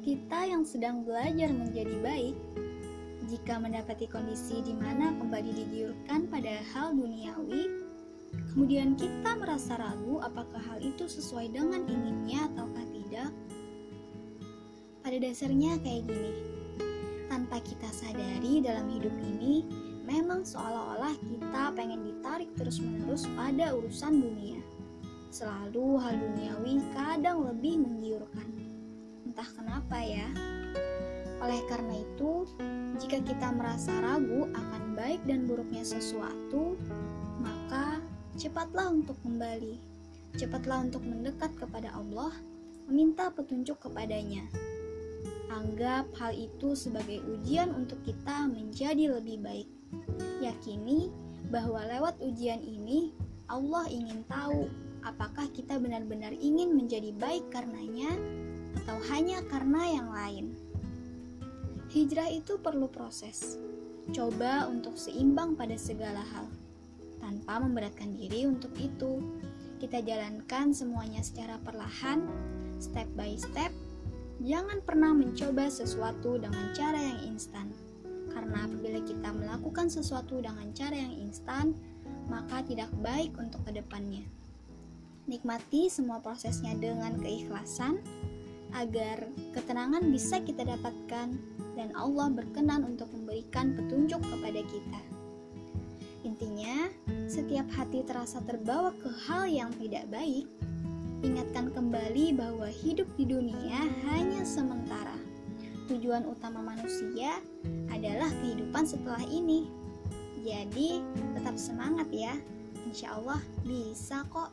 kita yang sedang belajar menjadi baik, jika mendapati kondisi di mana kembali digiurkan pada hal duniawi, kemudian kita merasa ragu apakah hal itu sesuai dengan inginnya ataukah tidak, pada dasarnya kayak gini, tanpa kita sadari dalam hidup ini, memang seolah-olah kita pengen ditarik terus-menerus pada urusan dunia. Selalu hal duniawi kadang lebih menggiurkan entah kenapa ya. Oleh karena itu, jika kita merasa ragu akan baik dan buruknya sesuatu, maka cepatlah untuk kembali. Cepatlah untuk mendekat kepada Allah, meminta petunjuk kepadanya. Anggap hal itu sebagai ujian untuk kita menjadi lebih baik. Yakini bahwa lewat ujian ini, Allah ingin tahu apakah kita benar-benar ingin menjadi baik karenanya atau hanya karena yang lain. Hijrah itu perlu proses. Coba untuk seimbang pada segala hal. Tanpa memberatkan diri untuk itu, kita jalankan semuanya secara perlahan, step by step. Jangan pernah mencoba sesuatu dengan cara yang instan. Karena apabila kita melakukan sesuatu dengan cara yang instan, maka tidak baik untuk ke depannya. Nikmati semua prosesnya dengan keikhlasan, agar ketenangan bisa kita dapatkan dan Allah berkenan untuk memberikan petunjuk kepada kita. Intinya, setiap hati terasa terbawa ke hal yang tidak baik, ingatkan kembali bahwa hidup di dunia hanya sementara. Tujuan utama manusia adalah kehidupan setelah ini. Jadi, tetap semangat ya. Insya Allah bisa kok.